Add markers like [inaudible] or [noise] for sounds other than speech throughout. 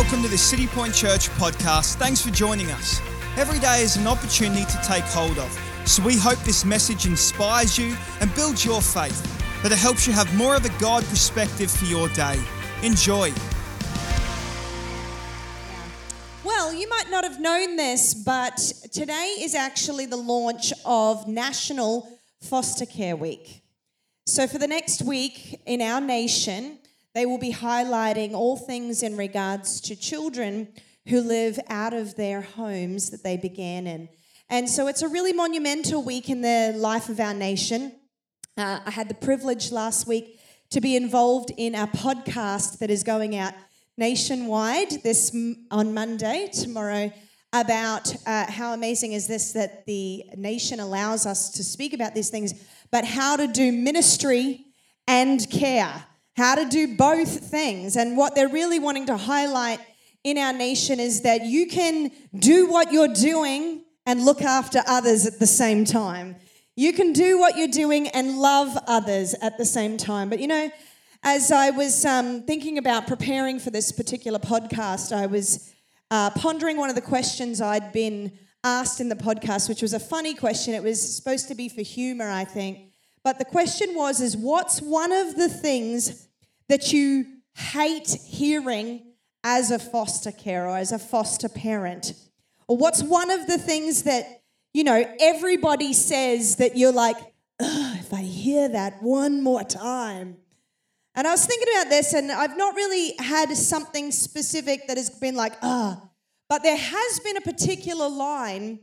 welcome to the City Point Church podcast. Thanks for joining us. Every day is an opportunity to take hold of, so we hope this message inspires you and builds your faith, that it helps you have more of a God perspective for your day. Enjoy. Well, you might not have known this, but today is actually the launch of National Foster Care Week. So, for the next week in our nation, they will be highlighting all things in regards to children who live out of their homes that they began in. And so, it's a really monumental week in the life of our nation. Uh, I had the privilege last week to be involved in a podcast that is going out nationwide this on Monday, tomorrow, about uh, how amazing is this that the nation allows us to speak about these things, but how to do ministry and care, how to do both things. And what they're really wanting to highlight in our nation is that you can do what you're doing and look after others at the same time. You can do what you're doing and love others at the same time. But you know, as I was um, thinking about preparing for this particular podcast, I was uh, pondering one of the questions I'd been asked in the podcast, which was a funny question. It was supposed to be for humor, I think. But the question was is what's one of the things that you hate hearing as a foster carer, or as a foster parent? Or what's one of the things that, you know, everybody says that you're like, if I hear that one more time. And I was thinking about this, and I've not really had something specific that has been like, ah, but there has been a particular line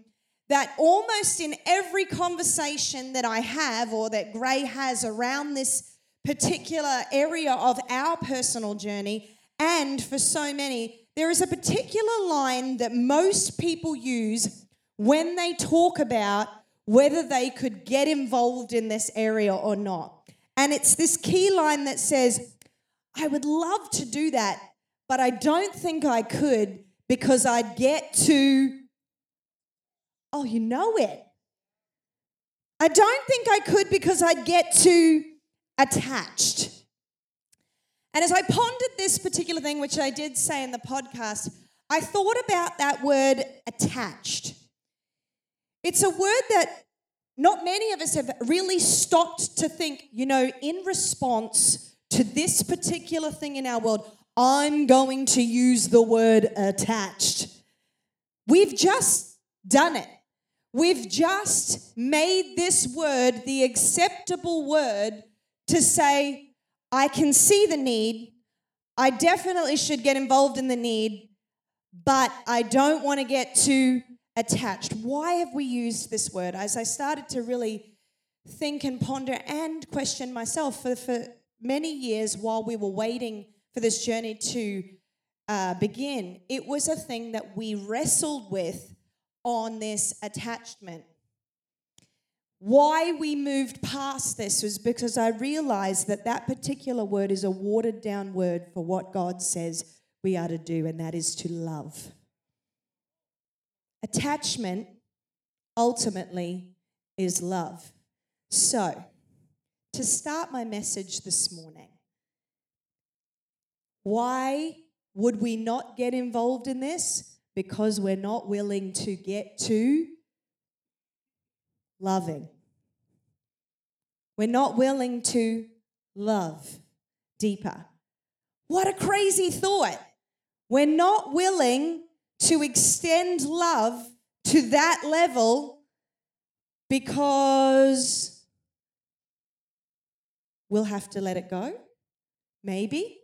that almost in every conversation that I have or that Gray has around this particular area of our personal journey, and for so many, there is a particular line that most people use when they talk about whether they could get involved in this area or not. And it's this key line that says, I would love to do that, but I don't think I could because I'd get to, oh, you know it. I don't think I could because I'd get too attached. And as I pondered this particular thing, which I did say in the podcast, I thought about that word attached. It's a word that not many of us have really stopped to think, you know, in response to this particular thing in our world, I'm going to use the word attached. We've just done it. We've just made this word the acceptable word to say, I can see the need. I definitely should get involved in the need, but I don't want to get too attached. Why have we used this word? As I started to really think and ponder and question myself for, for many years while we were waiting for this journey to uh, begin, it was a thing that we wrestled with on this attachment. Why we moved past this was because I realized that that particular word is a watered down word for what God says we are to do, and that is to love. Attachment ultimately is love. So, to start my message this morning, why would we not get involved in this? Because we're not willing to get to loving. We're not willing to love deeper. What a crazy thought. We're not willing to extend love to that level because we'll have to let it go. Maybe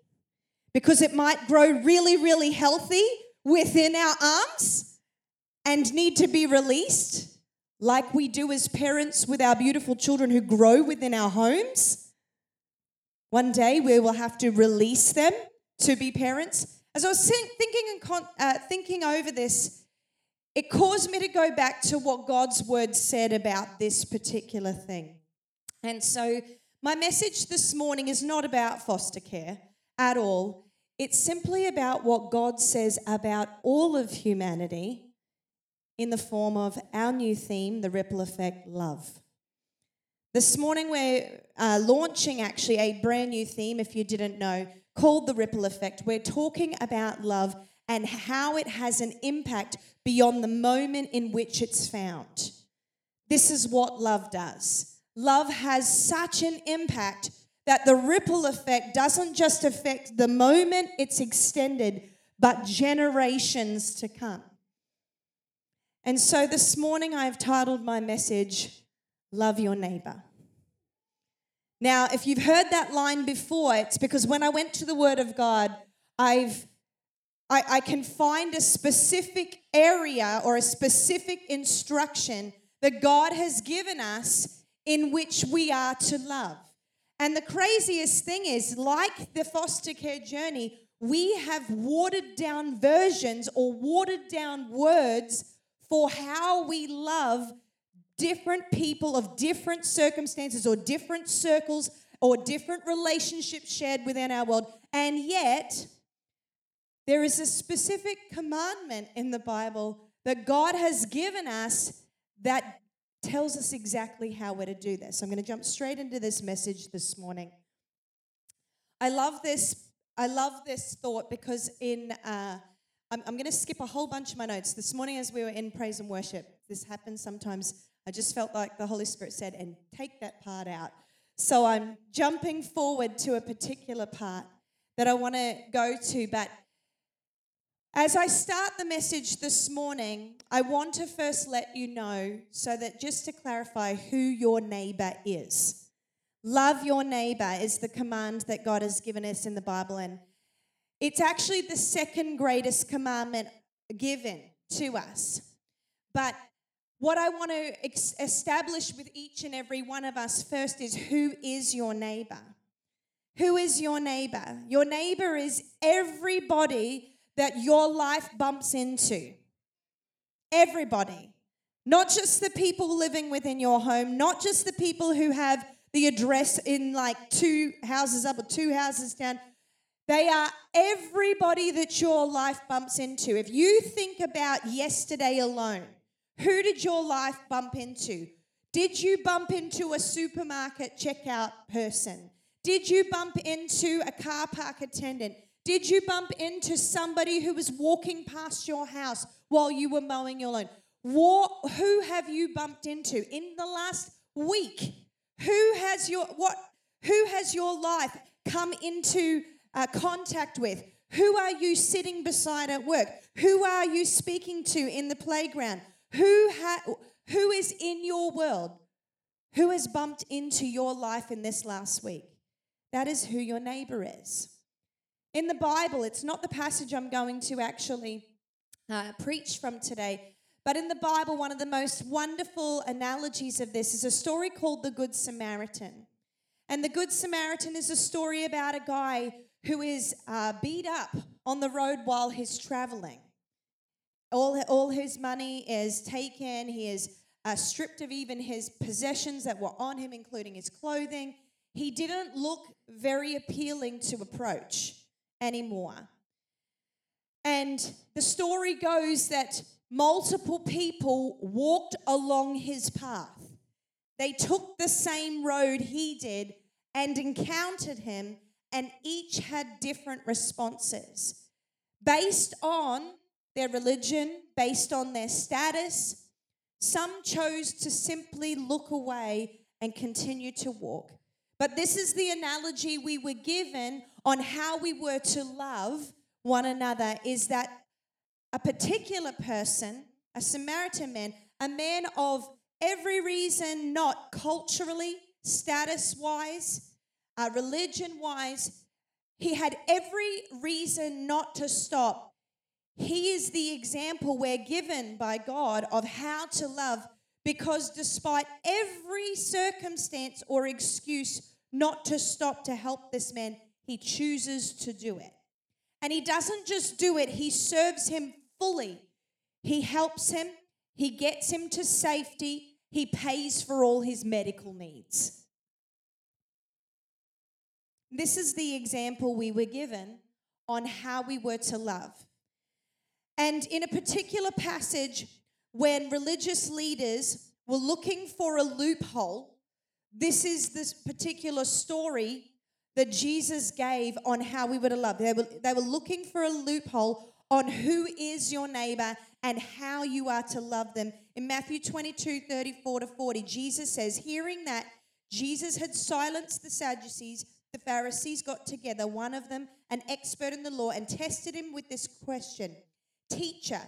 because it might grow really, really healthy within our arms and need to be released, like we do as parents with our beautiful children who grow within our homes. One day we will have to release them to be parents. As I was thinking and con- uh, thinking over this, it caused me to go back to what God's word said about this particular thing. And so, my message this morning is not about foster care at all. It's simply about what God says about all of humanity in the form of our new theme, the ripple effect love. This morning, we're uh, launching actually a brand new theme, if you didn't know, called the ripple effect. We're talking about love and how it has an impact beyond the moment in which it's found. This is what love does. Love has such an impact that the ripple effect doesn't just affect the moment it's extended, but generations to come. And so this morning I've titled my message, Love Your Neighbor. Now, if you've heard that line before, it's because when I went to the Word of God, I've I, I can find a specific area or a specific instruction that God has given us in which we are to love. And the craziest thing is, like the foster care journey, we have watered down versions or watered down words for how we love different people of different circumstances or different circles or different relationships shared within our world. And yet, there is a specific commandment in the Bible that God has given us that tells us exactly how we're to do this. I'm going to jump straight into this message this morning. I love this. I love this thought because in uh, I'm, I'm going to skip a whole bunch of my notes this morning as we were in praise and worship. This happens sometimes. I just felt like the Holy Spirit said, "And take that part out." So I'm jumping forward to a particular part that I want to go to, but as I start the message this morning, I want to first let you know so that just to clarify who your neighbor is. Love your neighbor is the command that God has given us in the Bible, and it's actually the second greatest commandment given to us. But what I want to ex- establish with each and every one of us first is who is your neighbor? Who is your neighbor? Your neighbor is everybody that your life bumps into. Everybody. Not just the people living within your home, not just the people who have the address in like two houses up or two houses down. They are everybody that your life bumps into. If you think about yesterday alone, who did your life bump into? Did you bump into a supermarket checkout person? Did you bump into a car park attendant? Did you bump into somebody who was walking past your house while you were mowing your lawn? What, who have you bumped into in the last week? Who has your what? Who has your life come into uh, contact with? Who are you sitting beside at work? Who are you speaking to in the playground? Who ha- who is in your world? Who has bumped into your life in this last week? That is who your neighbor is. In the Bible, it's not the passage I'm going to actually uh, preach from today, but in the Bible, one of the most wonderful analogies of this is a story called the Good Samaritan. And the Good Samaritan is a story about a guy who is uh, beat up on the road while he's traveling. All, all his money is taken, he is uh, stripped of even his possessions that were on him, including his clothing. He didn't look very appealing to approach anymore. And the story goes that multiple people walked along his path. They took the same road he did and encountered him, and each had different responses based on their religion, based on their status. Some chose to simply look away and continue to walk. But this is the analogy we were given on how we were to love one another is that a particular person, a Samaritan man, a man of every reason not culturally, status wise, uh, religion wise, he had every reason not to stop. He is the example we're given by God of how to love because despite every circumstance or excuse not to stop to help this man, he chooses to do it. And he doesn't just do it, he serves him fully. He helps him, he gets him to safety, he pays for all his medical needs. This is the example we were given on how we were to love. And in a particular passage, when religious leaders were looking for a loophole, this is this particular story that Jesus gave on how we were to love. They were, they were looking for a loophole on who is your neighbor and how you are to love them. In Matthew 22 34 to 40, Jesus says, Hearing that Jesus had silenced the Sadducees, the Pharisees got together, one of them, an expert in the law, and tested him with this question Teacher,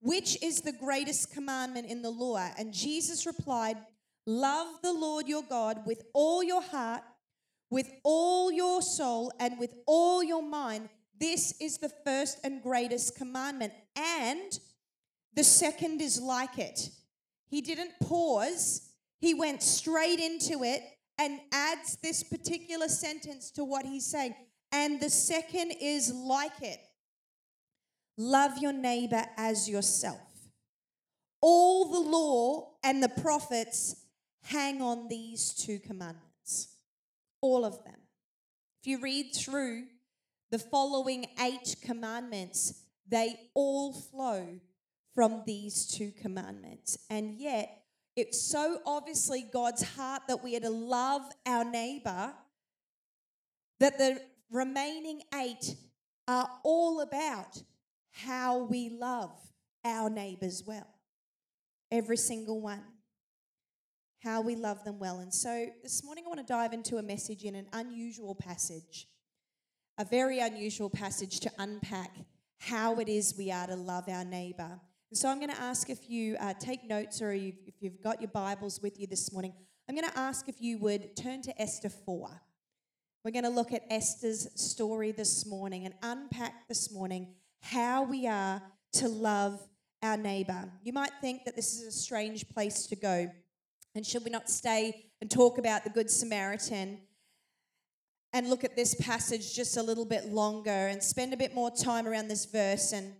which is the greatest commandment in the law? And Jesus replied, Love the Lord your God with all your heart, with all your soul, and with all your mind. This is the first and greatest commandment. And the second is like it. He didn't pause, he went straight into it and adds this particular sentence to what he's saying. And the second is like it love your neighbor as yourself. All the law and the prophets hang on these two commandments, all of them. If you read through the following eight commandments, they all flow from these two commandments. And yet, it's so obviously God's heart that we are to love our neighbor that the remaining eight are all about how we love our neighbors well. Every single one. How we love them well. And so this morning I want to dive into a message in an unusual passage, a very unusual passage to unpack how it is we are to love our neighbor. And so I'm going to ask if you uh, take notes or if you've got your Bibles with you this morning, I'm going to ask if you would turn to Esther 4. We're going to look at Esther's story this morning and unpack this morning how we are to love our neighbor. You might think that this is a strange place to go. And should we not stay and talk about the Good Samaritan and look at this passage just a little bit longer and spend a bit more time around this verse? And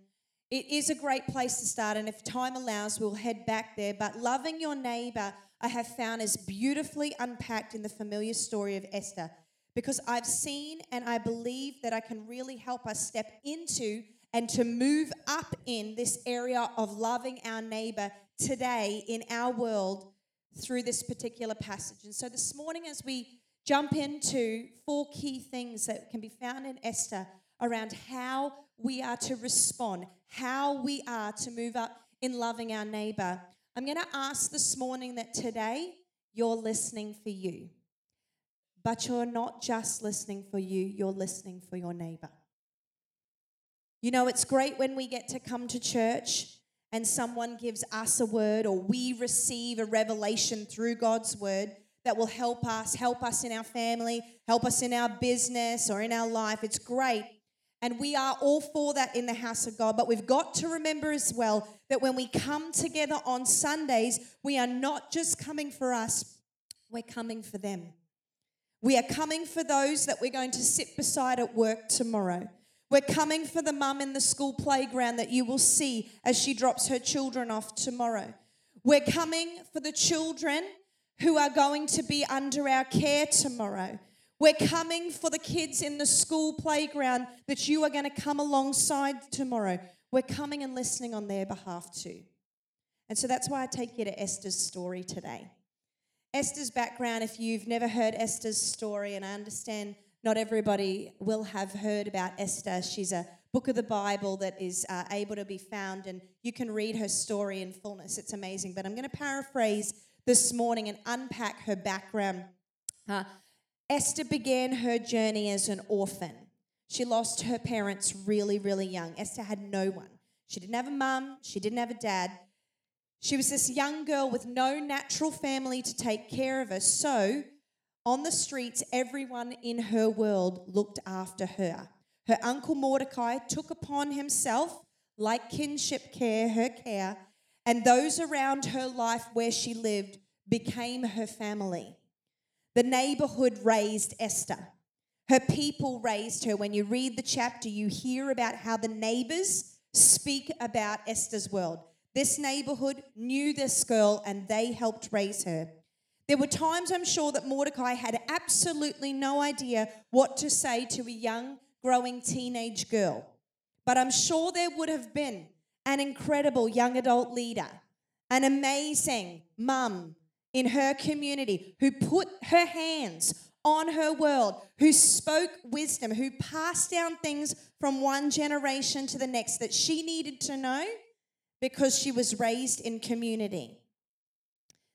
it is a great place to start. And if time allows, we'll head back there. But loving your neighbor, I have found, is beautifully unpacked in the familiar story of Esther because I've seen and I believe that I can really help us step into and to move up in this area of loving our neighbor today in our world through this particular passage. And so this morning, as we jump into four key things that can be found in Esther around how we are to respond, how we are to move up in loving our neighbor, I'm going to ask this morning that today you're listening for you. But you're not just listening for you, you're listening for your neighbor. You know, it's great when we get to come to church and someone gives us a word or we receive a revelation through God's word that will help us, help us in our family, help us in our business or in our life. It's great. And we are all for that in the house of God. But we've got to remember as well that when we come together on Sundays, we are not just coming for us, we're coming for them. We are coming for those that we're going to sit beside at work tomorrow. We're coming for the mum in the school playground that you will see as she drops her children off tomorrow. We're coming for the children who are going to be under our care tomorrow. We're coming for the kids in the school playground that you are going to come alongside tomorrow. We're coming and listening on their behalf too. And so that's why I take you to Esther's story today. Esther's background, if you've never heard Esther's story, and I understand not everybody will have heard about Esther. She's a book of the Bible that is uh, able to be found, and you can read her story in fullness. It's amazing. But I'm going to paraphrase this morning and unpack her background. Uh, Esther began her journey as an orphan. She lost her parents really, really young. Esther had no one. She didn't have a mum, she didn't have a dad. She was this young girl with no natural family to take care of her. So on the streets, everyone in her world looked after her. Her uncle Mordecai took upon himself, like kinship care, her care, and those around her life where she lived became her family. The neighborhood raised Esther. Her people raised her. When you read the chapter, you hear about how the neighbors speak about Esther's world. This neighborhood knew this girl and they helped raise her. There were times, I'm sure, that Mordecai had absolutely no idea what to say to a young, growing teenage girl. But I'm sure there would have been an incredible young adult leader, an amazing mum in her community who put her hands on her world, who spoke wisdom, who passed down things from one generation to the next that she needed to know because she was raised in community.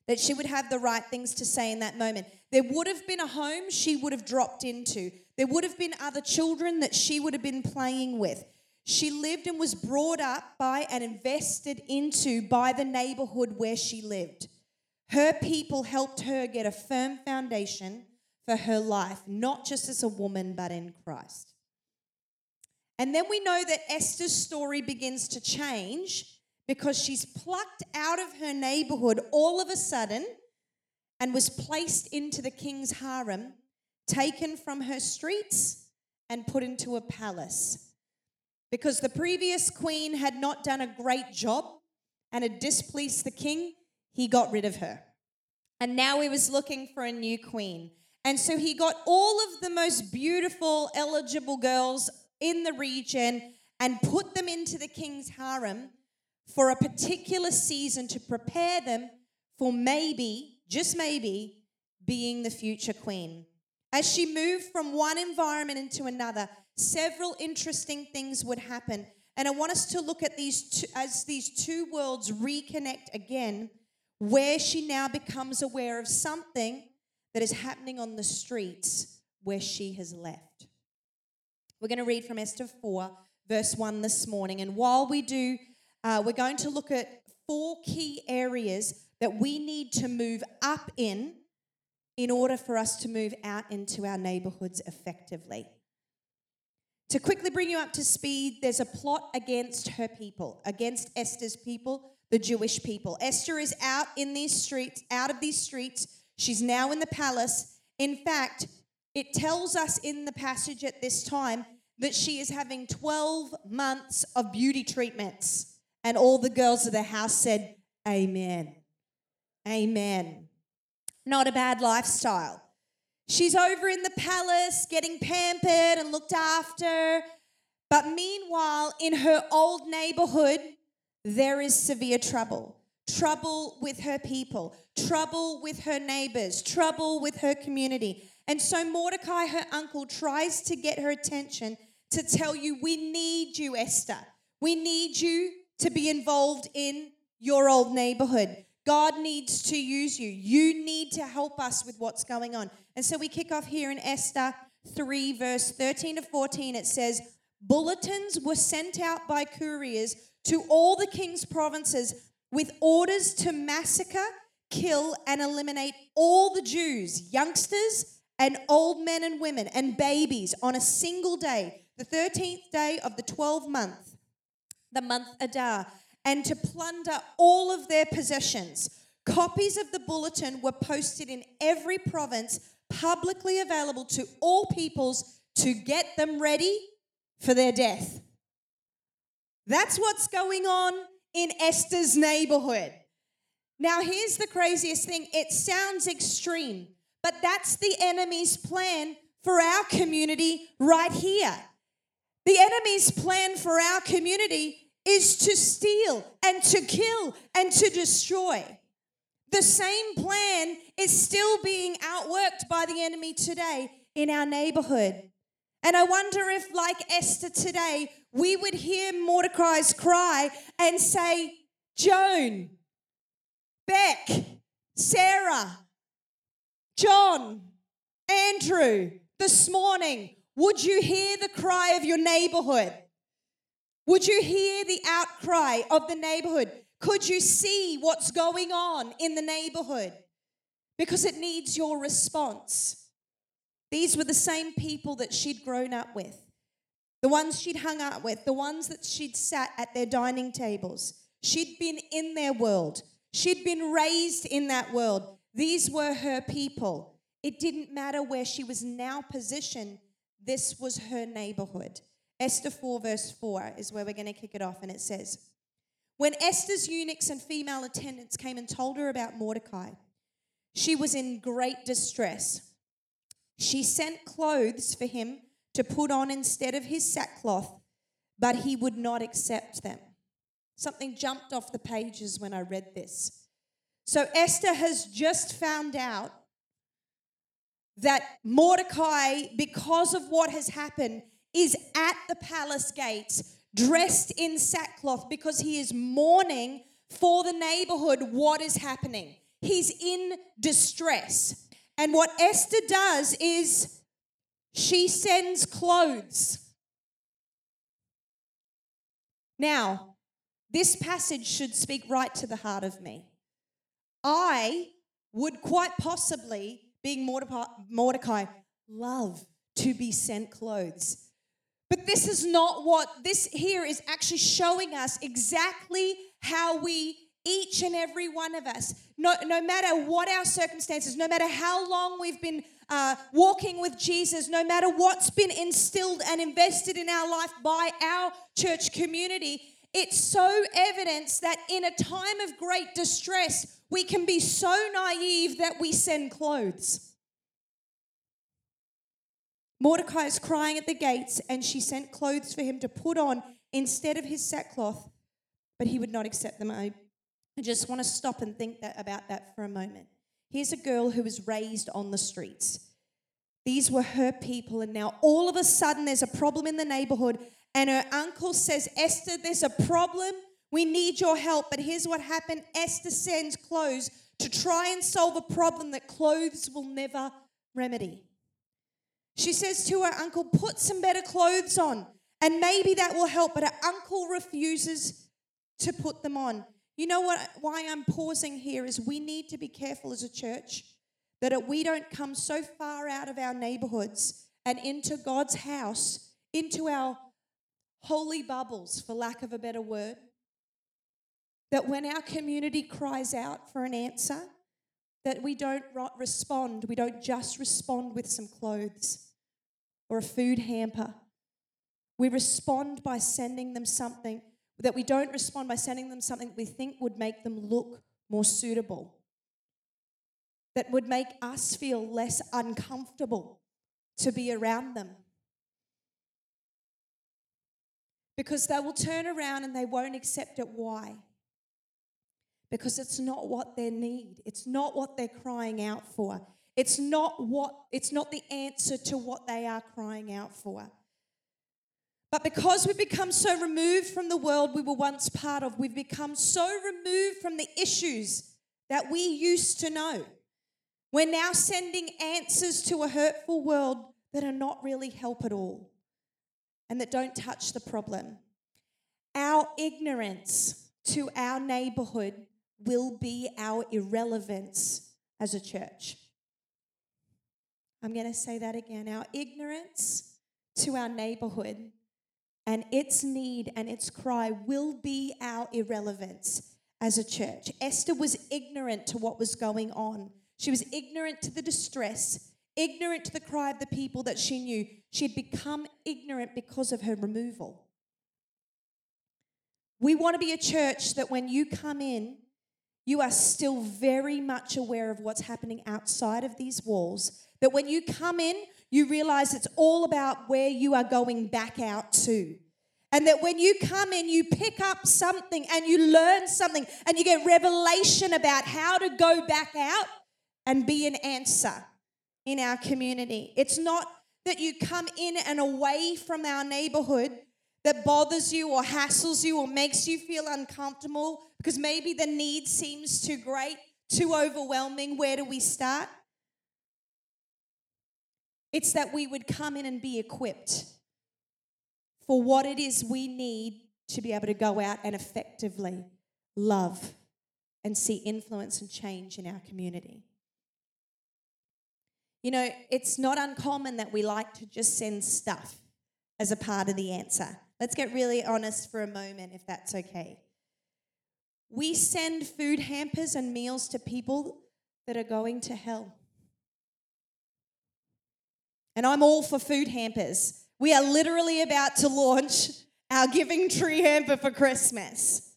That she would have the right things to say in that moment. There would have been a home she would have dropped into. There would have been other children that she would have been playing with. She lived and was brought up by and invested into by the neighborhood where she lived. Her people helped her get a firm foundation for her life, not just as a woman, but in Christ. And then we know that Esther's story begins to change because she's plucked out of her neighborhood all of a sudden and was placed into the king's harem, taken from her streets and put into a palace. Because the previous queen had not done a great job and had displeased the king, he got rid of her. And now he was looking for a new queen. And so he got all of the most beautiful, eligible girls in the region and put them into the king's harem for a particular season to prepare them for maybe, just maybe, being the future queen. As she moved from one environment into another, several interesting things would happen. And I want us to look at these two, as these two worlds reconnect again, where she now becomes aware of something that is happening on the streets where she has left. We're going to read from Esther 4, verse 1 this morning. And while we do, uh, we're going to look at four key areas that we need to move up in in order for us to move out into our neighborhoods effectively. To quickly bring you up to speed, there's a plot against her people, against Esther's people, the Jewish people. Esther is out in these streets, out of these streets. She's now in the palace. In fact, it tells us in the passage at this time that she is having 12 months of beauty treatments. And all the girls of the house said, Amen. Amen. Not a bad lifestyle. She's over in the palace getting pampered and looked after. But meanwhile, in her old neighborhood, there is severe trouble trouble with her people, trouble with her neighbors, trouble with her community. And so Mordecai, her uncle, tries to get her attention to tell you, We need you, Esther. We need you to be involved in your old neighborhood. God needs to use you. You need to help us with what's going on. And so we kick off here in Esther 3, verse 13 to 14. It says, Bulletins were sent out by couriers to all the king's provinces with orders to massacre, kill, and eliminate all the Jews, youngsters, and old men and women, and babies on a single day, the 13th day of the 12th month, the month Adar and to plunder all of their possessions. Copies of the bulletin were posted in every province, publicly available to all peoples to get them ready for their death. That's what's going on in Esther's neighborhood. Now, here's the craziest thing it sounds extreme, but that's the enemy's plan for our community right here. The enemy's plan for our community is to steal and to kill and to destroy. The same plan is still being outworked by the enemy today in our neighborhood. And I wonder if, like Esther today, we would hear Mordecai's cry and say, Joan, Beck, Sarah, John, Andrew, this morning, would you hear the cry of your neighborhood? Would you hear the outcry of the neighborhood? Could you see what's going on in the neighborhood? Because it needs your response. These were the same people that she'd grown up with, the ones she'd hung out with, the ones that she'd sat at their dining tables. She'd been in their world, she'd been raised in that world. These were her people. It didn't matter where she was now positioned, this was her neighborhood. Esther 4, verse 4 is where we're going to kick it off, and it says, When Esther's eunuchs and female attendants came and told her about Mordecai, she was in great distress. She sent clothes for him to put on instead of his sackcloth, but he would not accept them. Something jumped off the pages when I read this. So Esther has just found out that Mordecai, because of what has happened, is at the palace gates dressed in sackcloth because he is mourning for the neighborhood what is happening. He's in distress. And what Esther does is she sends clothes. Now, this passage should speak right to the heart of me. I would quite possibly, being Mordecai, love to be sent clothes. But this is not what this here is actually showing us exactly how we each and every one of us, no, no matter what our circumstances, no matter how long we've been uh, walking with Jesus, no matter what's been instilled and invested in our life by our church community, it's so evidence that in a time of great distress, we can be so naive that we send clothes. Mordecai is crying at the gates, and she sent clothes for him to put on instead of his sackcloth, but he would not accept them. I just want to stop and think that, about that for a moment. Here's a girl who was raised on the streets. These were her people, and now all of a sudden there's a problem in the neighborhood, and her uncle says, Esther, there's a problem. We need your help. But here's what happened Esther sends clothes to try and solve a problem that clothes will never remedy. She says to her uncle, Put some better clothes on, and maybe that will help. But her uncle refuses to put them on. You know what? Why I'm pausing here is we need to be careful as a church that we don't come so far out of our neighborhoods and into God's house, into our holy bubbles, for lack of a better word, that when our community cries out for an answer, that we don't respond. We don't just respond with some clothes or a food hamper. We respond by sending them something that we don't respond by sending them something that we think would make them look more suitable, that would make us feel less uncomfortable to be around them. Because they will turn around and they won't accept it. Why? Because it's not what they need. It's not what they're crying out for. It's not what it's not the answer to what they are crying out for. But because we've become so removed from the world we were once part of, we've become so removed from the issues that we used to know. We're now sending answers to a hurtful world that are not really help at all and that don't touch the problem. Our ignorance to our neighborhood will be our irrelevance as a church. I'm going to say that again. Our ignorance to our neighborhood and its need and its cry will be our irrelevance as a church. Esther was ignorant to what was going on. She was ignorant to the distress, ignorant to the cry of the people that she knew. She had become ignorant because of her removal. We want to be a church that when you come in, you are still very much aware of what's happening outside of these walls. That when you come in, you realize it's all about where you are going back out to. And that when you come in, you pick up something and you learn something and you get revelation about how to go back out and be an answer in our community. It's not that you come in and away from our neighborhood that bothers you or hassles you or makes you feel uncomfortable because maybe the need seems too great, too overwhelming. Where do we start? It's that we would come in and be equipped for what it is we need to be able to go out and effectively love and see influence and change in our community. You know, it's not uncommon that we like to just send stuff as a part of the answer. Let's get really honest for a moment, if that's okay. We send food hampers and meals to people that are going to hell. And I'm all for food hampers. We are literally about to launch our Giving Tree hamper for Christmas.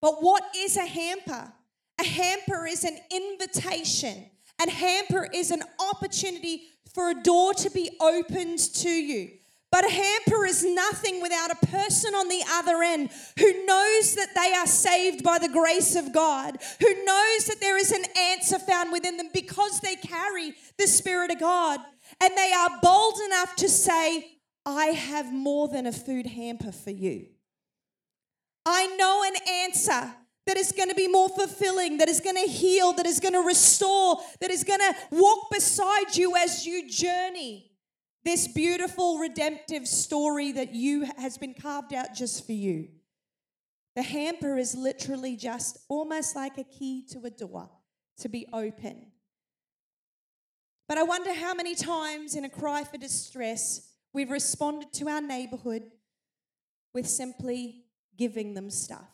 But what is a hamper? A hamper is an invitation, and hamper is an opportunity for a door to be opened to you. But a hamper is nothing without a person on the other end who knows that they are saved by the grace of God, who knows that there is an answer found within them because they carry the Spirit of God. And they are bold enough to say, I have more than a food hamper for you. I know an answer that is going to be more fulfilling, that is going to heal, that is going to restore, that is going to walk beside you as you journey this beautiful redemptive story that you has been carved out just for you. The hamper is literally just almost like a key to a door to be open. But I wonder how many times in a cry for distress we've responded to our neighborhood with simply giving them stuff.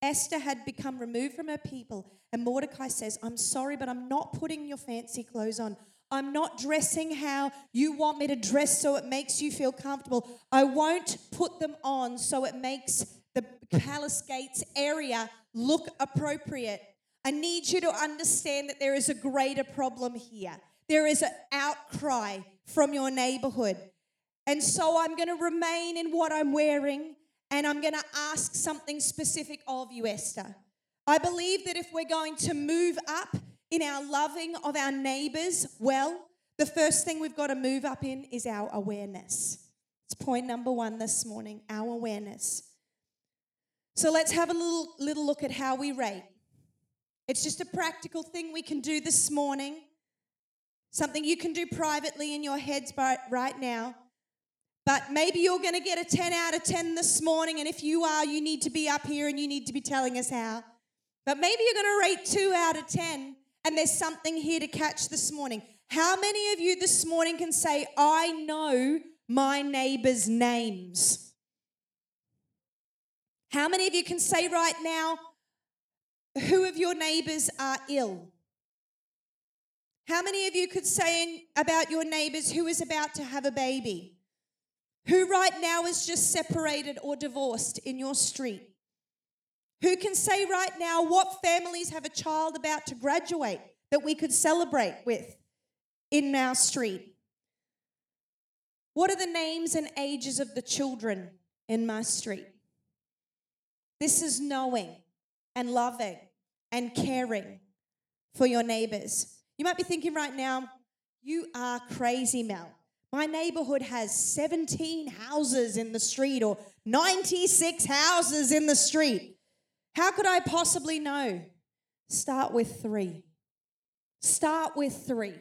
Esther had become removed from her people, and Mordecai says, I'm sorry, but I'm not putting your fancy clothes on. I'm not dressing how you want me to dress so it makes you feel comfortable. I won't put them on so it makes the palace gates area look appropriate. I need you to understand that there is a greater problem here. There is an outcry from your neighborhood. And so I'm going to remain in what I'm wearing and I'm going to ask something specific of you, Esther. I believe that if we're going to move up in our loving of our neighbors well, the first thing we've got to move up in is our awareness. It's point number one this morning our awareness. So let's have a little, little look at how we rate. It's just a practical thing we can do this morning, something you can do privately in your heads right now. But maybe you're going to get a 10 out of 10 this morning, and if you are, you need to be up here and you need to be telling us how. But maybe you're going to rate 2 out of 10, and there's something here to catch this morning. How many of you this morning can say, I know my neighbors' names? How many of you can say right now, who of your neighbors are ill? How many of you could say about your neighbors who is about to have a baby? Who right now is just separated or divorced in your street? Who can say right now what families have a child about to graduate that we could celebrate with in our street? What are the names and ages of the children in my street? This is knowing and loving and caring for your neighbors. You might be thinking right now, you are crazy, Mel. My neighborhood has 17 houses in the street or 96 houses in the street. How could I possibly know? Start with three. Start with three.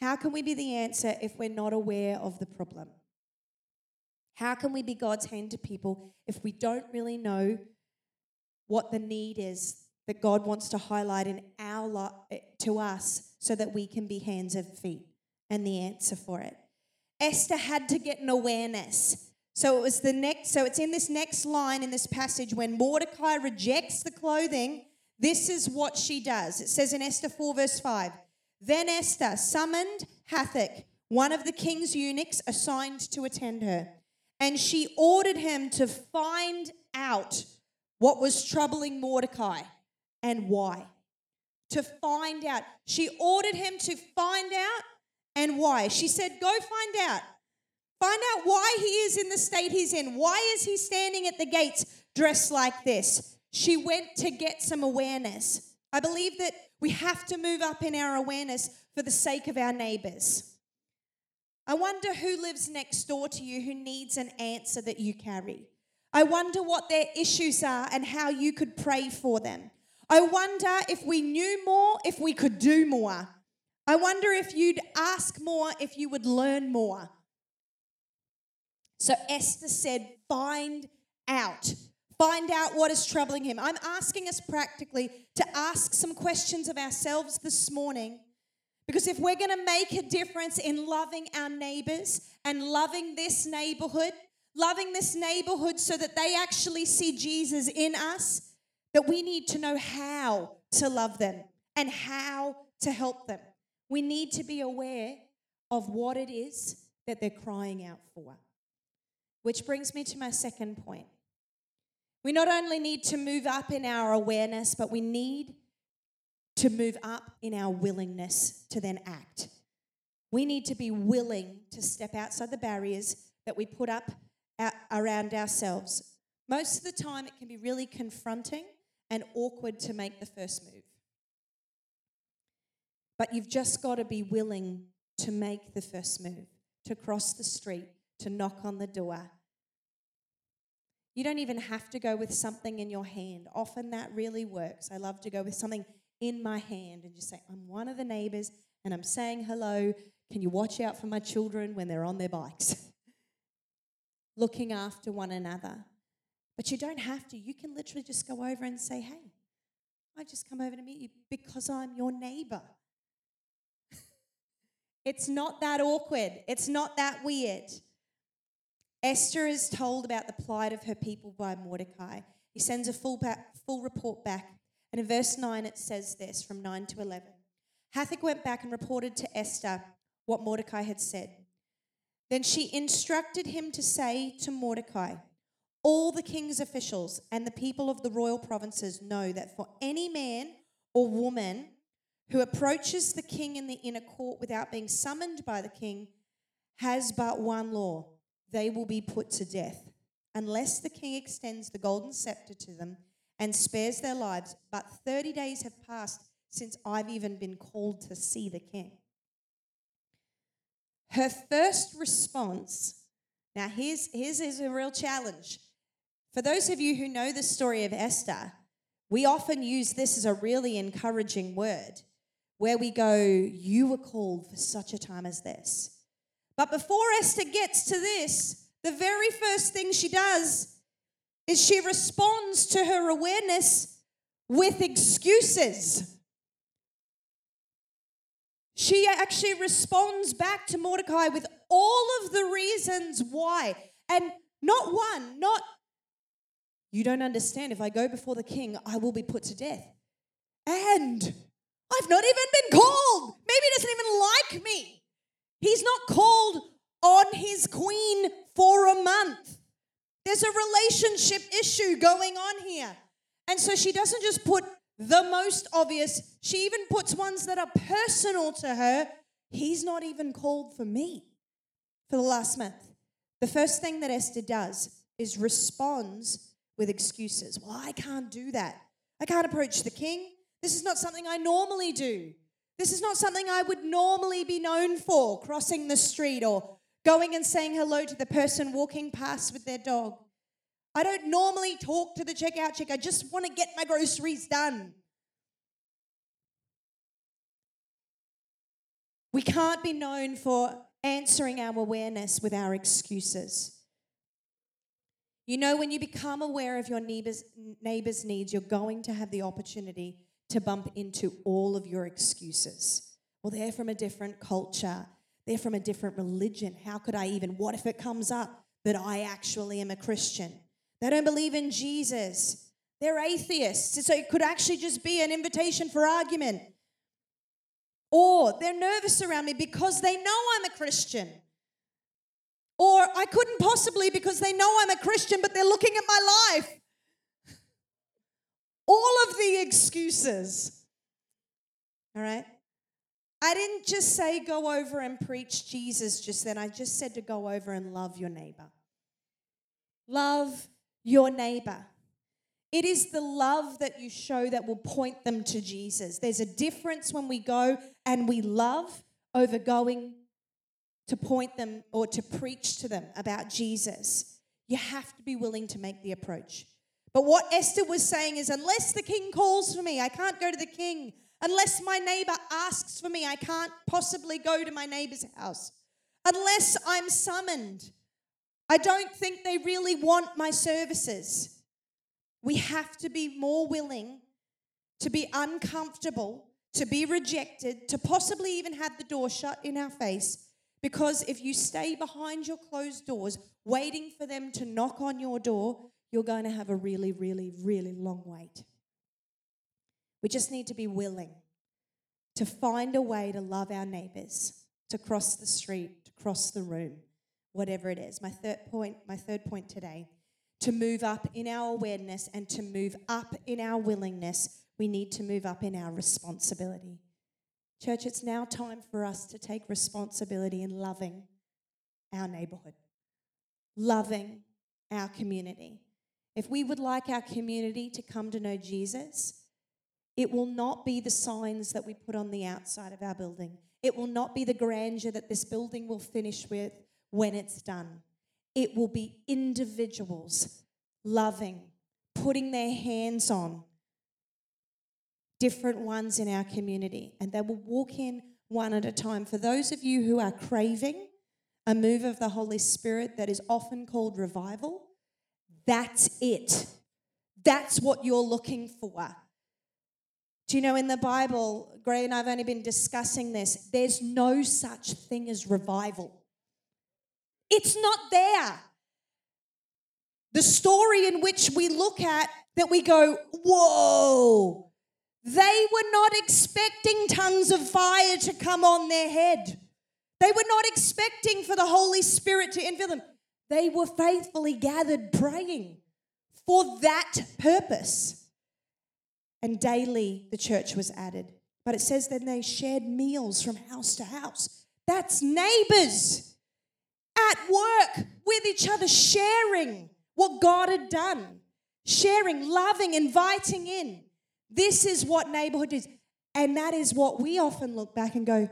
How can we be the answer if we're not aware of the problem? How can we be God's hand to people if we don't really know what the need is that God wants to highlight in our li- eh, to us so that we can be hands and feet and the answer for it. Esther had to get an awareness. So it was the next so it's in this next line in this passage when Mordecai rejects the clothing, this is what she does. It says in Esther 4 verse 5. Then Esther summoned Hathach, one of the king's eunuchs assigned to attend her, and she ordered him to find out what was troubling Mordecai and why. To find out. She ordered him to find out and why. She said, Go find out. Find out why he is in the state he's in. Why is he standing at the gates dressed like this? She went to get some awareness. I believe that we have to move up in our awareness for the sake of our neighbors. I wonder who lives next door to you who needs an answer that you carry. I wonder what their issues are and how you could pray for them. I wonder if we knew more, if we could do more. I wonder if you'd ask more, if you would learn more. So Esther said, Find out. Find out what is troubling him. I'm asking us practically to ask some questions of ourselves this morning. Because if we're going to make a difference in loving our neighbors and loving this neighborhood, loving this neighborhood so that they actually see Jesus in us, that we need to know how to love them and how to help them. We need to be aware of what it is that they're crying out for. Which brings me to my second point. We not only need to move up in our awareness, but we need to move up in our willingness to then act. We need to be willing to step outside the barriers that we put up around ourselves. Most of the time, it can be really confronting and awkward to make the first move. But you've just got to be willing to make the first move, to cross the street, to knock on the door. You don't even have to go with something in your hand. Often that really works. I love to go with something in my hand and just say, I'm one of the neighbors and I'm saying hello. Can you watch out for my children when they're on their bikes? [laughs] Looking after one another. But you don't have to. You can literally just go over and say, Hey, I just come over to meet you because I'm your neighbor. [laughs] It's not that awkward. It's not that weird. Esther is told about the plight of her people by Mordecai. He sends a full, back, full report back. And in verse 9, it says this from 9 to 11. Hathach went back and reported to Esther what Mordecai had said. Then she instructed him to say to Mordecai, All the king's officials and the people of the royal provinces know that for any man or woman who approaches the king in the inner court without being summoned by the king has but one law they will be put to death, unless the king extends the golden scepter to them and spares their lives. But 30 days have passed since I've even been called to see the king. Her first response now, here's, here's, here's a real challenge. For those of you who know the story of Esther, we often use this as a really encouraging word where we go, You were called for such a time as this. But before Esther gets to this, the very first thing she does is she responds to her awareness with excuses. She actually responds back to Mordecai with all of the reasons why. And not one, not, you don't understand. If I go before the king, I will be put to death. And I've not even been called. Maybe he doesn't even like me. He's not called on his queen for a month. There's a relationship issue going on here. And so she doesn't just put the most obvious, she even puts ones that are personal to her. He's not even called for me for the last month. The first thing that Esther does is responds with excuses. Well, I can't do that. I can't approach the king. This is not something I normally do. This is not something I would normally be known for, crossing the street or going and saying hello to the person walking past with their dog. I don't normally talk to the checkout chick. I just want to get my groceries done. We can't be known for answering our awareness with our excuses. You know, when you become aware of your neighbor's, neighbor's needs, you're going to have the opportunity to bump into all of your excuses. Well, they're from a different culture, they're from a different religion. How could I even? What if it comes up that I actually am a Christian? They don't believe in Jesus. They're atheists. So it could actually just be an invitation for argument. Or they're nervous around me because they know I'm a Christian. Or I couldn't possibly because they know I'm a Christian, but they're looking at my life all of the excuses. All right? I didn't just say go over and preach Jesus just then. I just said to go over and love your neighbor. Love your neighbor. It is the love that you show that will point them to Jesus. There's a difference when we go and we love over going to point them or to preach to them about Jesus. You have to be willing to make the approach. But what Esther was saying is, unless the king calls for me, I can't go to the king. Unless my neighbor asks for me, I can't possibly go to my neighbor's house. Unless I'm summoned, I don't think they really want my services. We have to be more willing to be uncomfortable, to be rejected, to possibly even have the door shut in our face. Because if you stay behind your closed doors, waiting for them to knock on your door, you're going to have a really, really, really long wait. We just need to be willing to find a way to love our neighbors, to cross the street, to cross the room, whatever it is. My third point, my third point today, to move up in our awareness and to move up in our willingness we need to move up in our responsibility. Church, it's now time for us to take responsibility in loving our neighborhood, loving our community. If we would like our community to come to know Jesus, it will not be the signs that we put on the outside of our building. It will not be the grandeur that this building will finish with when it's done. It will be individuals loving, putting their hands on different ones in our community, and they will walk in one at a time. For those of you who are craving a move of the Holy Spirit that is often called revival, that's it. That's what you're looking for. Do you know in the Bible, Gray and I have only been discussing this, there's no such thing as revival. It's not there. The story in which we look at that we go, whoa, they were not expecting tongues of fire to come on their head. They were not expecting for the Holy Spirit to infill them. They were faithfully gathered praying for that purpose. And daily the church was added. But it says then they shared meals from house to house. That's neighbors at work with each other, sharing what God had done, sharing, loving, inviting in. This is what neighborhood is. And that is what we often look back and go,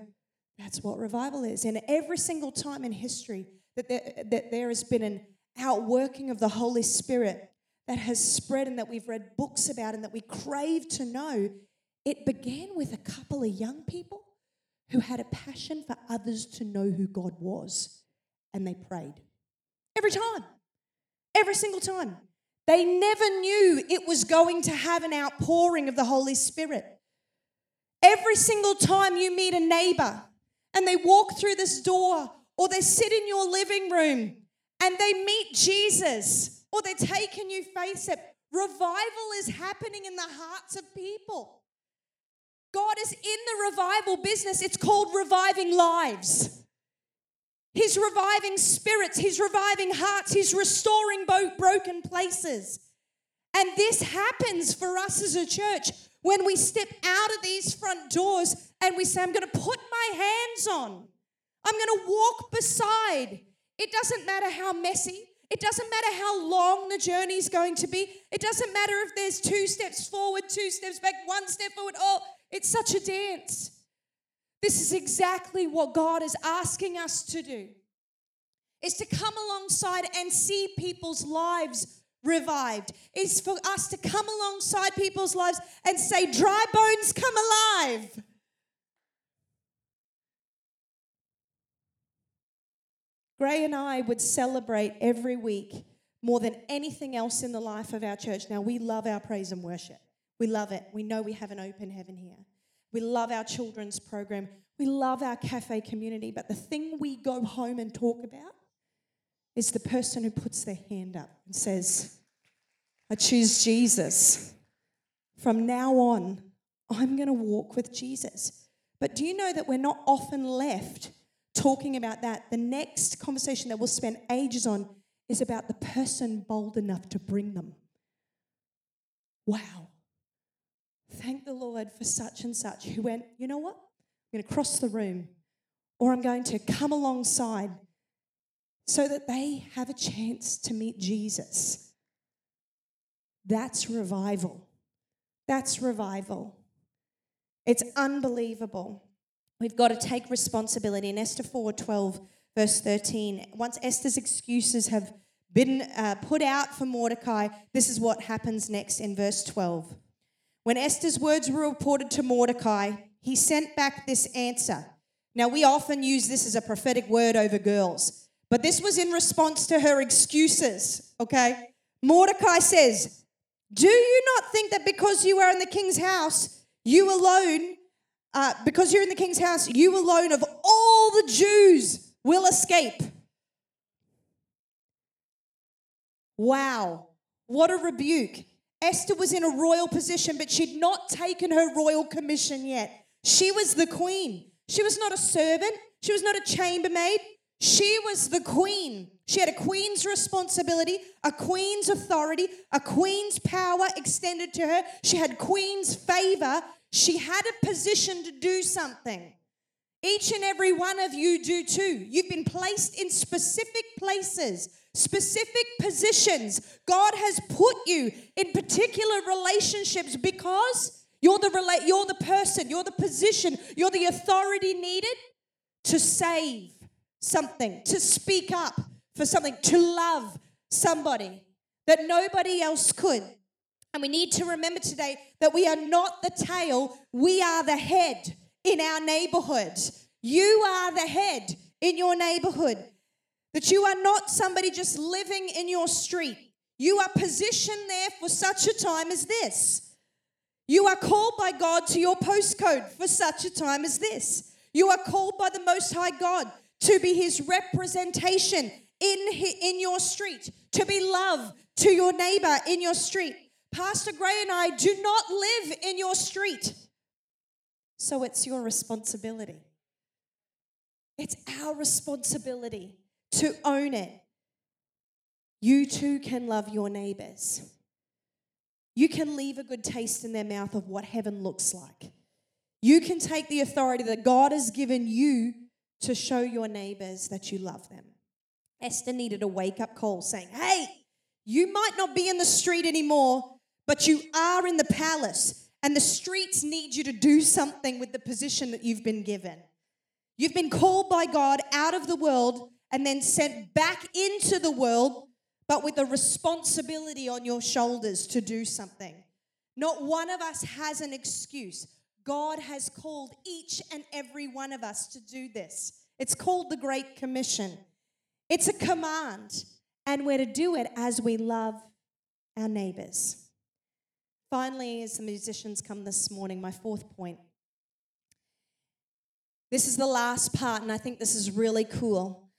that's what revival is. And every single time in history that there, that there has been an outworking of the Holy Spirit that has spread and that we've read books about and that we crave to know, it began with a couple of young people who had a passion for others to know who God was. And they prayed. Every time. Every single time. They never knew it was going to have an outpouring of the Holy Spirit. Every single time you meet a neighbor and they walk through this door or they sit in your living room and they meet Jesus or they take a new faith step, revival is happening in the hearts of people. God is in the revival business. It's called reviving lives. He's reviving spirits, He's reviving hearts, He's restoring broken places. And this happens for us as a church when we step out of these front doors and we say, I'm going to put my hands on, I'm going to walk beside. It doesn't matter how messy, it doesn't matter how long the journey is going to be. It doesn't matter if there's two steps forward, two steps back, one step forward. Oh, it's such a dance. This is exactly what God is asking us to do. Is to come alongside and see people's lives revived. Is for us to come alongside people's lives and say, dry bones come alive. Gray and I would celebrate every week more than anything else in the life of our church. Now, we love our praise and worship. We love it. We know we have an open heaven here. We love our children's program. We love our cafe community. But the thing we go home and talk about is the person who puts their hand up and says, I choose Jesus. From now on, I'm going to walk with Jesus. But do you know that we're not often left talking about that? The next conversation that we'll spend ages on is about the person bold enough to bring them. Wow. Thank the Lord for such and such who went, you know what? I'm going to cross the room or I'm going to come alongside so that they have a chance to meet Jesus. That's revival. That's revival. It's unbelievable. We've got to take responsibility. In Esther 4 12, verse 13, once Esther's excuses have been uh, put out for Mordecai, this is what happens next in verse 12. When Esther's words were reported to Mordecai, he sent back this answer. Now, we often use this as a prophetic word over girls, but this was in response to her excuses, okay? Mordecai says, Do you not think that because you are in the king's house, you alone, uh, because you're in the king's house, you alone of all the Jews will escape? Wow, what a rebuke. Esther was in a royal position, but she'd not taken her royal commission yet. She was the queen. She was not a servant, she was not a chambermaid. She was the queen She had a queen's responsibility, a queen's authority, a queen's power extended to her. She had queen's favor. She had a position to do something. Each and every one of you do too. You've been placed in specific places, specific positions. God has put you in particular relationships because you're the rela- you're the person, you're the position, you're the authority needed to save something, to speak up for something, to love somebody that nobody else could. And we need to remember today that we are not the tail, we are the head in our neighborhood. You are the head in your neighborhood. That you are not somebody just living in your street. You are positioned there for such a time as this. You are called by God to your postcode for such a time as this. You are called by the Most High God to be His representation in, in your street, to be love to your neighbor in your street. Pastor Gray and I do not live in your street. So it's your responsibility. It's our responsibility to own it. You too can love your neighbors. You can leave a good taste in their mouth of what heaven looks like. You can take the authority that God has given you to show your neighbors that you love them. Esther needed a wake up call saying, Hey, you might not be in the street anymore, but you are in the palace and the streets need you to do something with the position that you've been given. You've been called by God out of the world and then sent back into the world, but with a responsibility on your shoulders to do something. Not one of us has an excuse. God has called each and every one of us to do this. It's called the Great Commission. It's a command, and we're to do it as we love our neighbors. Finally, as the musicians come this morning, my fourth point. This is the last part, and I think this is really cool.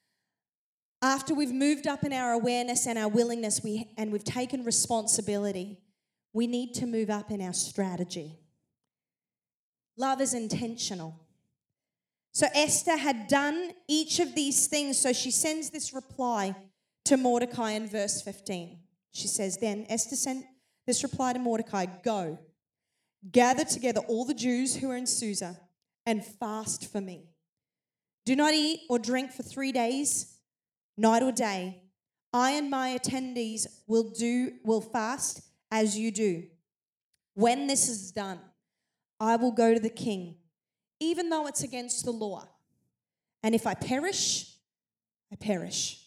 After we've moved up in our awareness and our willingness, we, and we've taken responsibility, we need to move up in our strategy. Love is intentional. So Esther had done each of these things, so she sends this reply to Mordecai in verse 15. She says, Then Esther sent this reply to Mordecai Go, gather together all the Jews who are in Susa and fast for me. Do not eat or drink for three days, night or day. I and my attendees will do will fast as you do. When this is done, I will go to the king, even though it's against the law. And if I perish, I perish.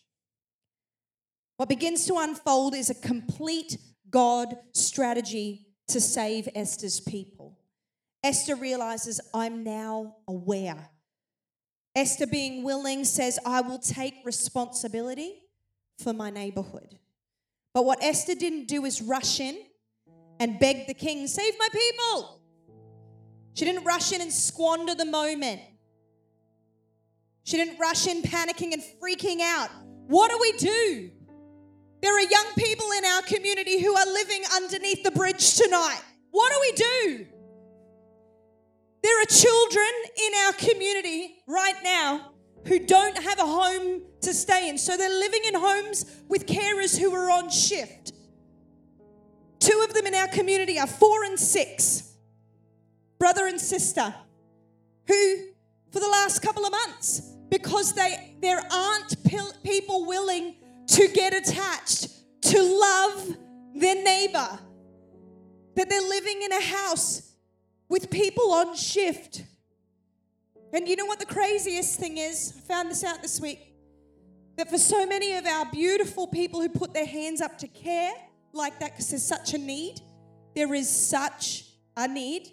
What begins to unfold is a complete God strategy to save Esther's people. Esther realizes, I'm now aware. Esther, being willing, says, I will take responsibility for my neighborhood. But what Esther didn't do is rush in and beg the king, Save my people. She didn't rush in and squander the moment. She didn't rush in panicking and freaking out. What do we do? There are young people in our community who are living underneath the bridge tonight. What do we do? There are children in our community right now who don't have a home to stay in. So they're living in homes with carers who are on shift. Two of them in our community are four and six, brother and sister, who for the last couple of months, because they there aren't people willing to get attached, to love their neighbor. That they're living in a house with people on shift. And you know what the craziest thing is? I found this out this week. That for so many of our beautiful people who put their hands up to care like that because there's such a need, there is such a need.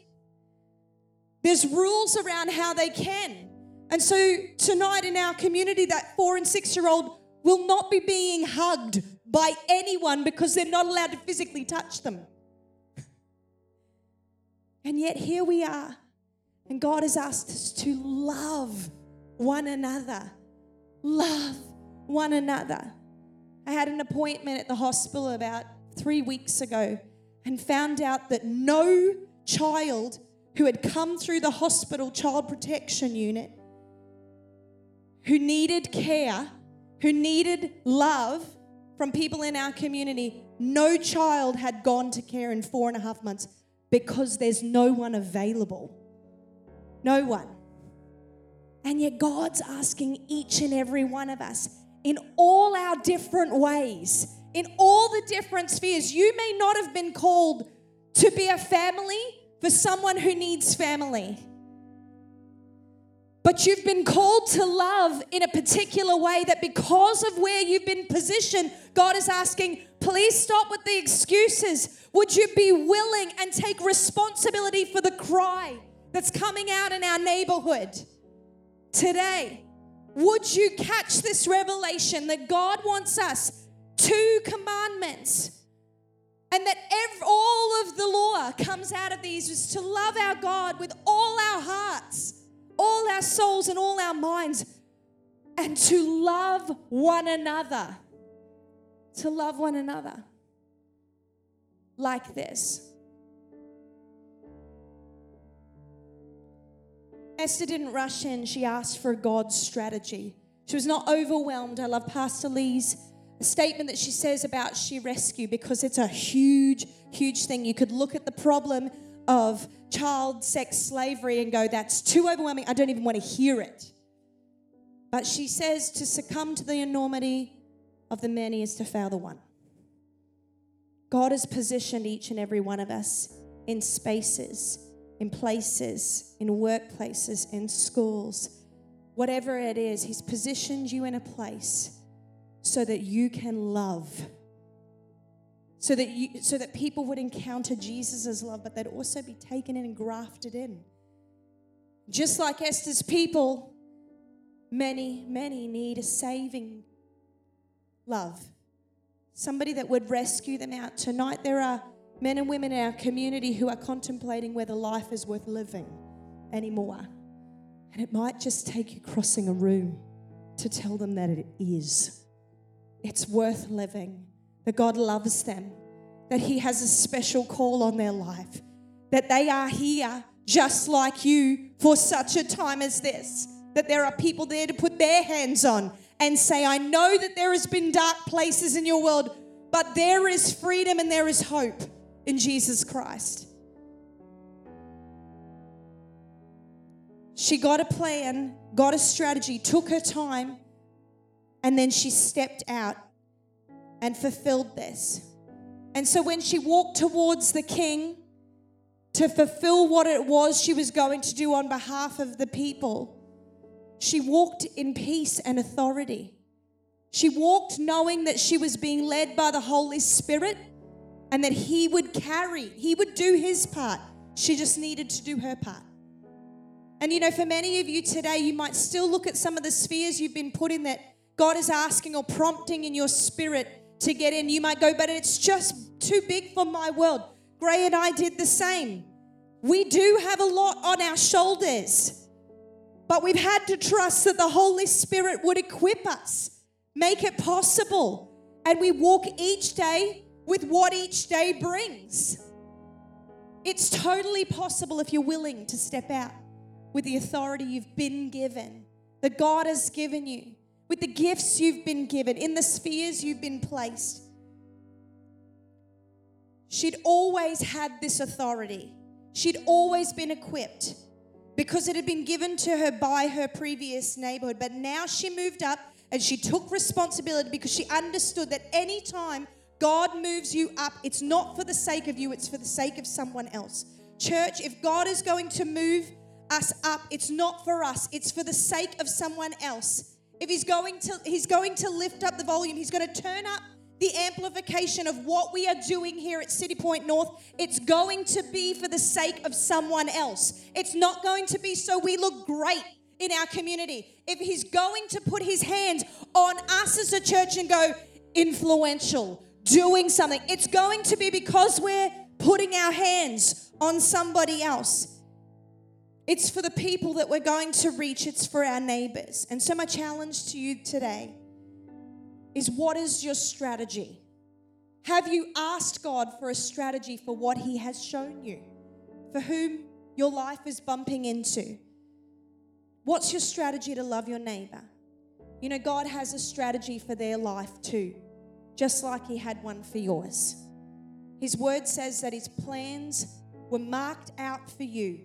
There's rules around how they can. And so tonight in our community, that four and six year old will not be being hugged by anyone because they're not allowed to physically touch them. And yet here we are. And God has asked us to love one another. Love one another. I had an appointment at the hospital about three weeks ago and found out that no child who had come through the hospital child protection unit who needed care who needed love from people in our community, no child had gone to care in four and a half months because there's no one available. No one. And yet, God's asking each and every one of us in all our different ways, in all the different spheres. You may not have been called to be a family for someone who needs family. But you've been called to love in a particular way that because of where you've been positioned, God is asking, please stop with the excuses. Would you be willing and take responsibility for the cry that's coming out in our neighborhood today? Would you catch this revelation that God wants us two commandments? And that every, all of the law comes out of these is to love our God with all our hearts all our souls and all our minds, and to love one another. To love one another like this. Esther didn't rush in, she asked for God's strategy. She was not overwhelmed. I love Pastor Lee's statement that she says about she rescue because it's a huge, huge thing. You could look at the problem of child sex slavery and go, that's too overwhelming. I don't even want to hear it. But she says to succumb to the enormity of the many is to fail the one. God has positioned each and every one of us in spaces, in places, in workplaces, in schools, whatever it is, He's positioned you in a place so that you can love so that you so that people would encounter Jesus' love, but they'd also be taken in and grafted in. Just like Esther's people, many, many need a saving love. Somebody that would rescue them out. Tonight there are men and women in our community who are contemplating whether life is worth living anymore. And it might just take you crossing a room to tell them that it is. It's worth living that God loves them, that He has a special call on their life, that they are here just like you for such a time as this, that there are people there to put their hands on and say, I know that there has been dark places in your world, but there is freedom and there is hope in Jesus Christ. She got a plan, got a strategy, took her time, and then she stepped out and fulfilled this. And so when she walked towards the king to fulfill what it was she was going to do on behalf of the people, she walked in peace and authority. She walked knowing that she was being led by the Holy Spirit and that He would carry, He would do His part. She just needed to do her part. And you know, for many of you today, you might still look at some of the spheres you've been put in that God is asking or prompting in your spirit to get in. You might go, but it's just too big for my world. Gray and I did the same. We do have a lot on our shoulders, but we've had to trust that the Holy Spirit would equip us, make it possible, and we walk each day with what each day brings. It's totally possible if you're willing to step out with the authority you've been given, that God has given you with the gifts you've been given, in the spheres you've been placed. She'd always had this authority. She'd always been equipped because it had been given to her by her previous neighborhood. But now she moved up and she took responsibility because she understood that anytime God moves you up, it's not for the sake of you, it's for the sake of someone else. Church, if God is going to move us up, it's not for us, it's for the sake of someone else. If he's going to he's going to lift up the volume, he's going to turn up the amplification of what we are doing here at City Point North, it's going to be for the sake of someone else. It's not going to be so we look great in our community. If he's going to put his hands on us as a church and go influential, doing something, it's going to be because we're putting our hands on somebody else. It's for the people that we're going to reach, it's for our neighbors. And so, my challenge to you today is what is your strategy? Have you asked God for a strategy for what He has shown you, for whom your life is bumping into? What's your strategy to love your neighbor? You know, God has a strategy for their life too, just like He had one for yours. His word says that His plans were marked out for you,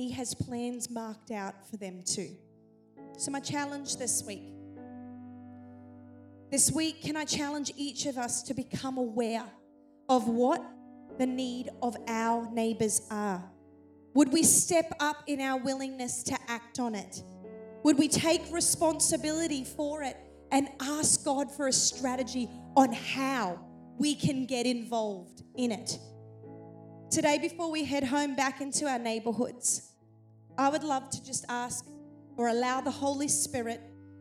He has plans marked out for them too. So, my challenge this week this week, can I challenge each of us to become aware of what the need of our neighbors are? Would we step up in our willingness to act on it? Would we take responsibility for it and ask God for a strategy on how we can get involved in it? Today, before we head home back into our neighborhoods, I would love to just ask or allow the Holy Spirit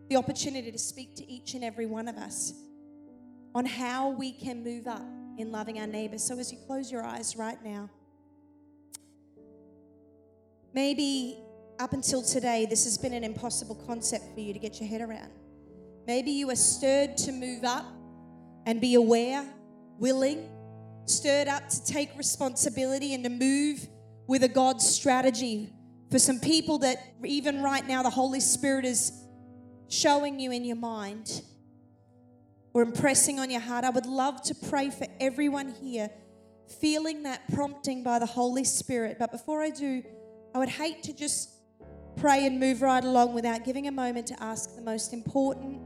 the opportunity to speak to each and every one of us on how we can move up in loving our neighbors. So, as you close your eyes right now, maybe up until today, this has been an impossible concept for you to get your head around. Maybe you are stirred to move up and be aware, willing, stirred up to take responsibility and to move with a God strategy for some people that even right now the Holy Spirit is showing you in your mind or impressing on your heart, I would love to pray for everyone here feeling that prompting by the Holy Spirit. But before I do, I would hate to just pray and move right along without giving a moment to ask the most important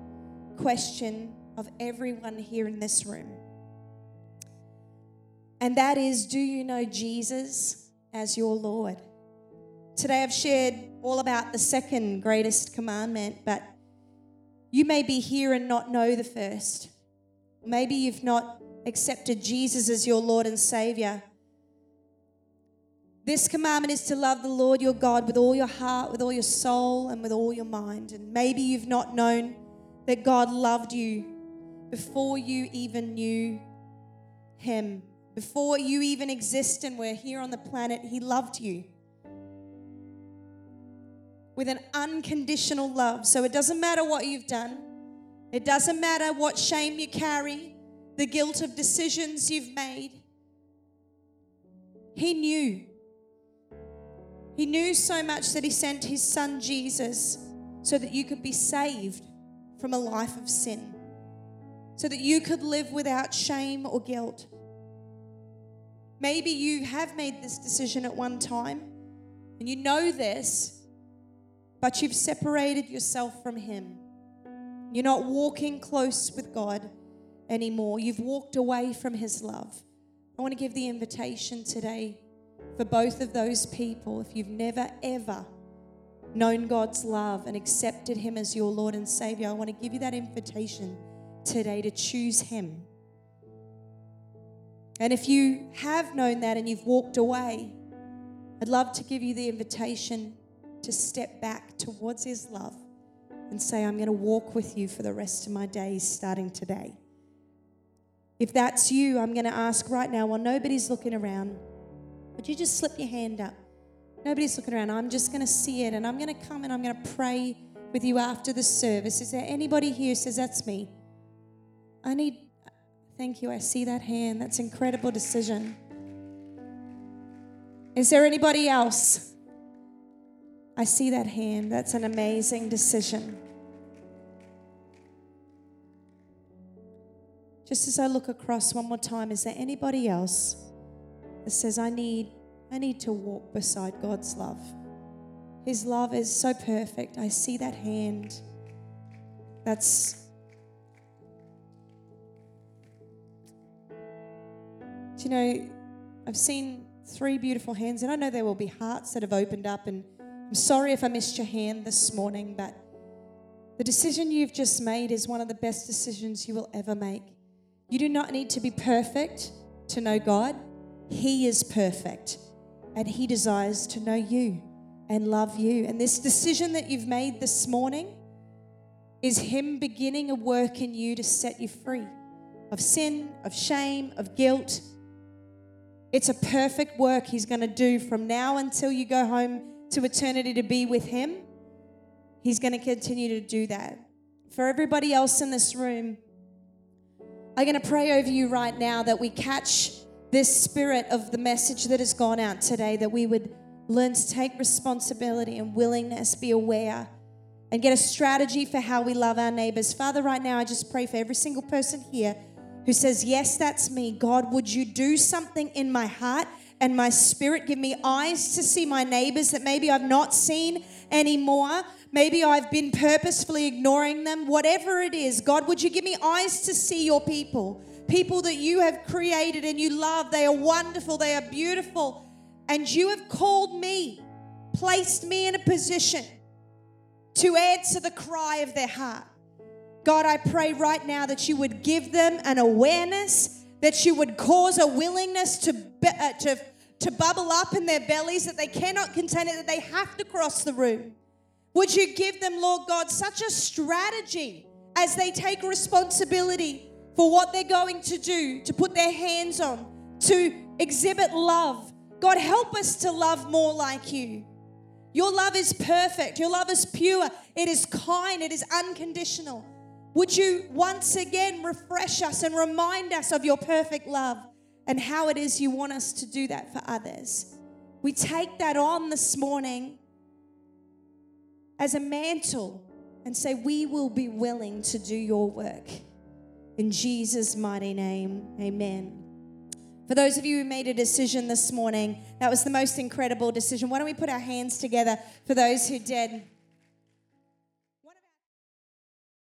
question of everyone here in this room. And that is Do you know Jesus as your Lord? Today I've shared all about the second greatest commandment, but you may be here and not know the first. Maybe you've not accepted Jesus as your Lord and Savior. This commandment is to love the Lord your God with all your heart, with all your soul, and with all your mind. And maybe you've not known that God loved you before you even knew Him, before you even exist and were here on the planet. He loved you with an unconditional love. So it doesn't matter what you've done, it doesn't matter what shame you carry, the guilt of decisions you've made. He knew. He knew so much that he sent his son Jesus so that you could be saved from a life of sin, so that you could live without shame or guilt. Maybe you have made this decision at one time and you know this, but you've separated yourself from Him. You're not walking close with God anymore. You've walked away from His love. I want to give the invitation today for both of those people. If you've never, ever known God's love and accepted Him as your Lord and Savior, I want to give you that invitation today to choose Him. And if you have known that and you've walked away, I'd love to give you the invitation to step back towards His love and say, I'm going to walk with you for the rest of my days starting today. If that's you, I'm going to ask right now, while nobody's looking around, would you just slip your hand up? Nobody's looking around. I'm just going to see it and I'm going to come and I'm going to pray with you after the service. Is there anybody here who says, That's me? I need, thank you. I see that hand. That's incredible decision. Is there anybody else? I see that hand. That's an amazing decision. Just as I look across one more time, is there anybody else that says, I need, I need to walk beside God's love? His love is so perfect. I see that hand. That's Do you know, I've seen three beautiful hands, and I know there will be hearts that have opened up and I'm sorry if I missed your hand this morning, but the decision you've just made is one of the best decisions you will ever make. You do not need to be perfect to know God, He is perfect, and He desires to know you and love you. And this decision that you've made this morning is Him beginning a work in you to set you free of sin, of shame, of guilt. It's a perfect work He's going to do from now until you go home to eternity to be with Him, He's going to continue to do that. For everybody else in this room, I'm going to pray over you right now that we catch this spirit of the message that has gone out today, that we would learn to take responsibility and willingness, be aware, and get a strategy for how we love our neighbors. Father, right now, I just pray for every single person here who says, Yes, that's me. God, would you do something in my heart and my spirit? Give me eyes to see my neighbors that maybe I've not seen anymore. Maybe I've been purposefully ignoring them. Whatever it is, God, would you give me eyes to see your people? People that you have created and you love. They are wonderful, they are beautiful. And you have called me, placed me in a position to answer the cry of their heart. God, I pray right now that you would give them an awareness, that you would cause a willingness to, uh, to, to bubble up in their bellies, that they cannot contain it, that they have to cross the room. Would you give them, Lord God, such a strategy as they take responsibility for what they're going to do, to put their hands on, to exhibit love? God, help us to love more like you. Your love is perfect. Your love is pure. It is kind. It is unconditional. Would you once again refresh us and remind us of your perfect love and how it is you want us to do that for others? We take that on this morning as a mantle and say, We will be willing to do your work. In Jesus' mighty name, amen. For those of you who made a decision this morning, that was the most incredible decision. Why don't we put our hands together for those who did?